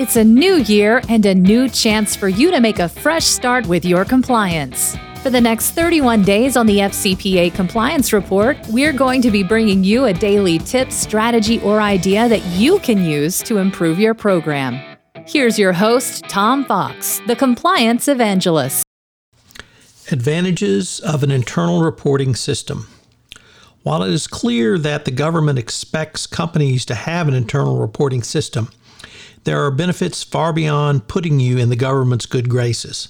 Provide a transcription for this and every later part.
It's a new year and a new chance for you to make a fresh start with your compliance. For the next 31 days on the FCPA Compliance Report, we're going to be bringing you a daily tip, strategy, or idea that you can use to improve your program. Here's your host, Tom Fox, the Compliance Evangelist. Advantages of an internal reporting system. While it is clear that the government expects companies to have an internal reporting system, there are benefits far beyond putting you in the government's good graces.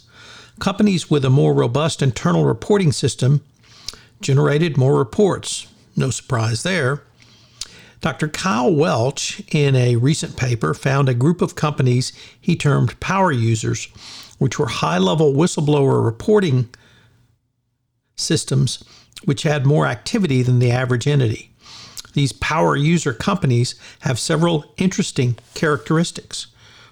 Companies with a more robust internal reporting system generated more reports. No surprise there. Dr. Kyle Welch, in a recent paper, found a group of companies he termed power users, which were high level whistleblower reporting systems which had more activity than the average entity. These power user companies have several interesting characteristics.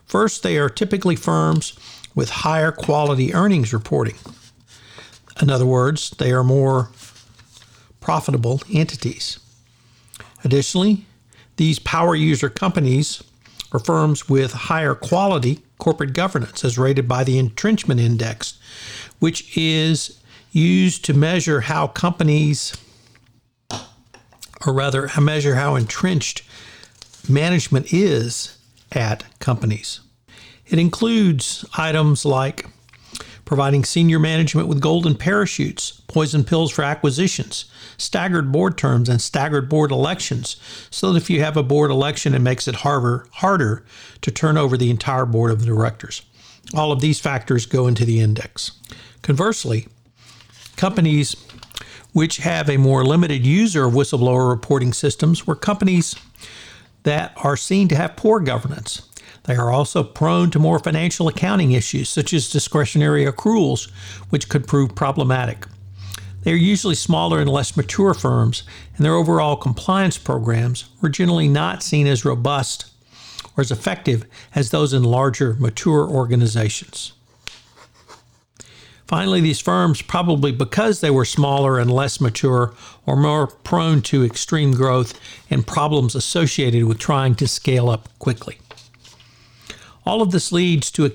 First, they are typically firms with higher quality earnings reporting. In other words, they are more profitable entities. Additionally, these power user companies are firms with higher quality corporate governance as rated by the Entrenchment Index, which is used to measure how companies, or rather, I measure how entrenched management is at companies. It includes items like providing senior management with golden parachutes, poison pills for acquisitions, staggered board terms, and staggered board elections, so that if you have a board election, it makes it harder, harder to turn over the entire board of directors. All of these factors go into the index. Conversely, companies which have a more limited user of whistleblower reporting systems were companies that are seen to have poor governance. They are also prone to more financial accounting issues, such as discretionary accruals, which could prove problematic. They are usually smaller and less mature firms, and their overall compliance programs were generally not seen as robust or as effective as those in larger, mature organizations. Finally, these firms, probably because they were smaller and less mature, are more prone to extreme growth and problems associated with trying to scale up quickly. All of this leads to a,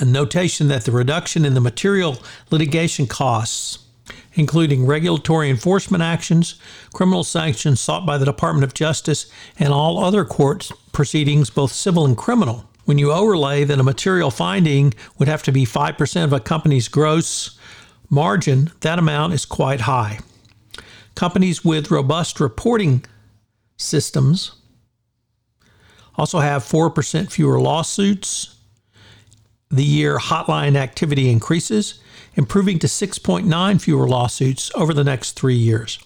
a notation that the reduction in the material litigation costs including regulatory enforcement actions, criminal sanctions sought by the Department of Justice, and all other court proceedings, both civil and criminal. When you overlay that a material finding would have to be 5% of a company's gross margin, that amount is quite high. Companies with robust reporting systems also have 4% fewer lawsuits. The year hotline activity increases, improving to 6.9 fewer lawsuits over the next three years.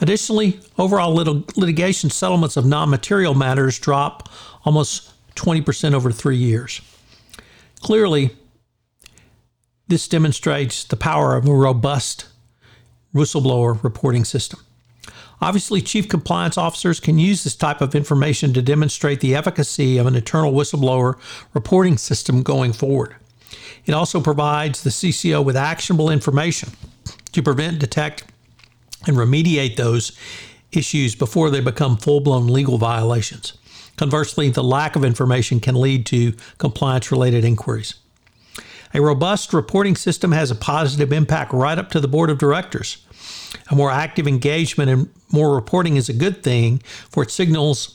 Additionally, overall lit- litigation settlements of non material matters drop almost 20% over three years. Clearly, this demonstrates the power of a robust whistleblower reporting system. Obviously, chief compliance officers can use this type of information to demonstrate the efficacy of an internal whistleblower reporting system going forward. It also provides the CCO with actionable information to prevent, detect, and remediate those issues before they become full blown legal violations. Conversely, the lack of information can lead to compliance related inquiries. A robust reporting system has a positive impact right up to the board of directors. A more active engagement and more reporting is a good thing, for it signals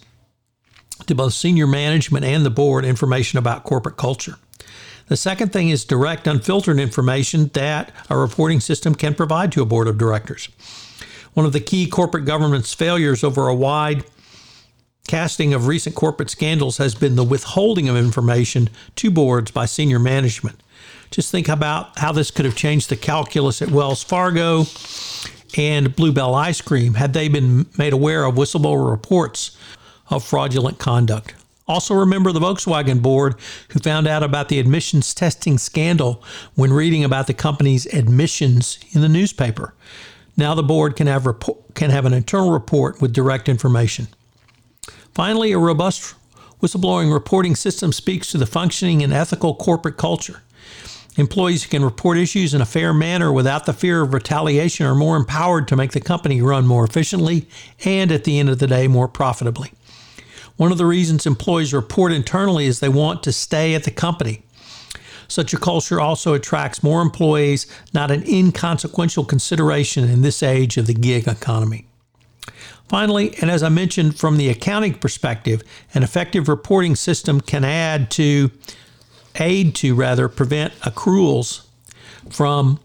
to both senior management and the board information about corporate culture. The second thing is direct, unfiltered information that a reporting system can provide to a board of directors. One of the key corporate governance failures over a wide casting of recent corporate scandals has been the withholding of information to boards by senior management. Just think about how this could have changed the calculus at Wells Fargo and Blue Bell Ice Cream had they been made aware of whistleblower reports of fraudulent conduct. Also, remember the Volkswagen board who found out about the emissions testing scandal when reading about the company's admissions in the newspaper. Now the board can have, report, can have an internal report with direct information. Finally, a robust whistleblowing reporting system speaks to the functioning and ethical corporate culture. Employees who can report issues in a fair manner without the fear of retaliation are more empowered to make the company run more efficiently and, at the end of the day, more profitably. One of the reasons employees report internally is they want to stay at the company. Such a culture also attracts more employees, not an inconsequential consideration in this age of the gig economy. Finally, and as I mentioned from the accounting perspective, an effective reporting system can add to aid to rather prevent accruals from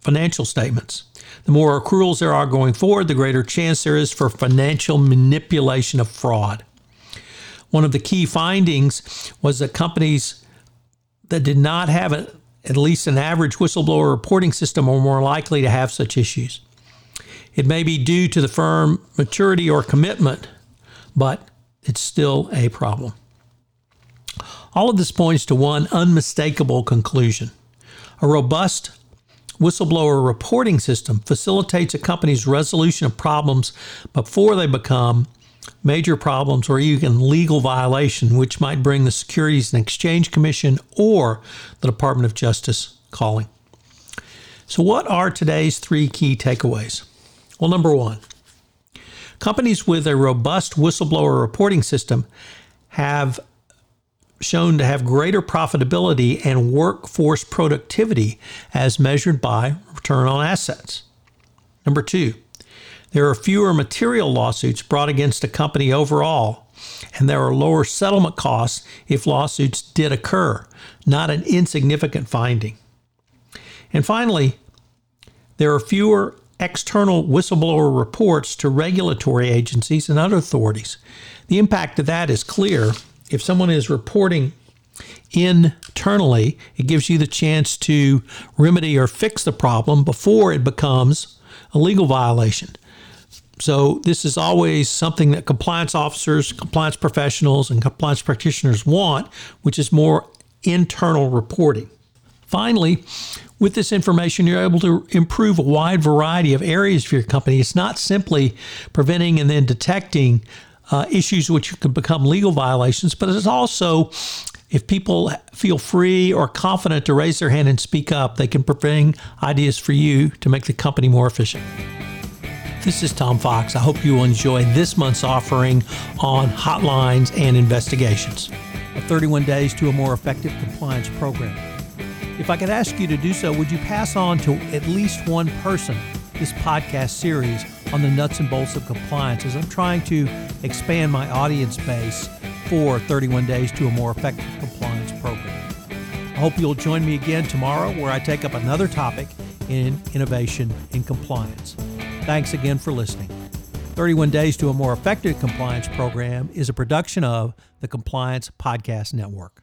financial statements. The more accruals there are going forward, the greater chance there is for financial manipulation of fraud. One of the key findings was that companies that did not have a, at least an average whistleblower reporting system are more likely to have such issues. It may be due to the firm maturity or commitment, but it's still a problem. All of this points to one unmistakable conclusion. A robust whistleblower reporting system facilitates a company's resolution of problems before they become major problems or even legal violation, which might bring the Securities and Exchange Commission or the Department of Justice calling. So, what are today's three key takeaways? Well, number one, companies with a robust whistleblower reporting system have shown to have greater profitability and workforce productivity as measured by return on assets. Number two, there are fewer material lawsuits brought against a company overall, and there are lower settlement costs if lawsuits did occur, not an insignificant finding. And finally, there are fewer external whistleblower reports to regulatory agencies and other authorities. The impact of that is clear if someone is reporting internally, it gives you the chance to remedy or fix the problem before it becomes a legal violation. So, this is always something that compliance officers, compliance professionals, and compliance practitioners want, which is more internal reporting. Finally, with this information, you're able to improve a wide variety of areas for your company. It's not simply preventing and then detecting uh, issues which could become legal violations, but it's also if people feel free or confident to raise their hand and speak up, they can bring ideas for you to make the company more efficient. This is Tom Fox. I hope you will enjoy this month's offering on hotlines and investigations. 31 days to a more effective compliance program. If I could ask you to do so, would you pass on to at least one person this podcast series on the nuts and bolts of compliance as I'm trying to expand my audience base for 31 days to a more effective compliance program. I hope you'll join me again tomorrow where I take up another topic in innovation in compliance. Thanks again for listening. 31 Days to a More Effective Compliance Program is a production of the Compliance Podcast Network.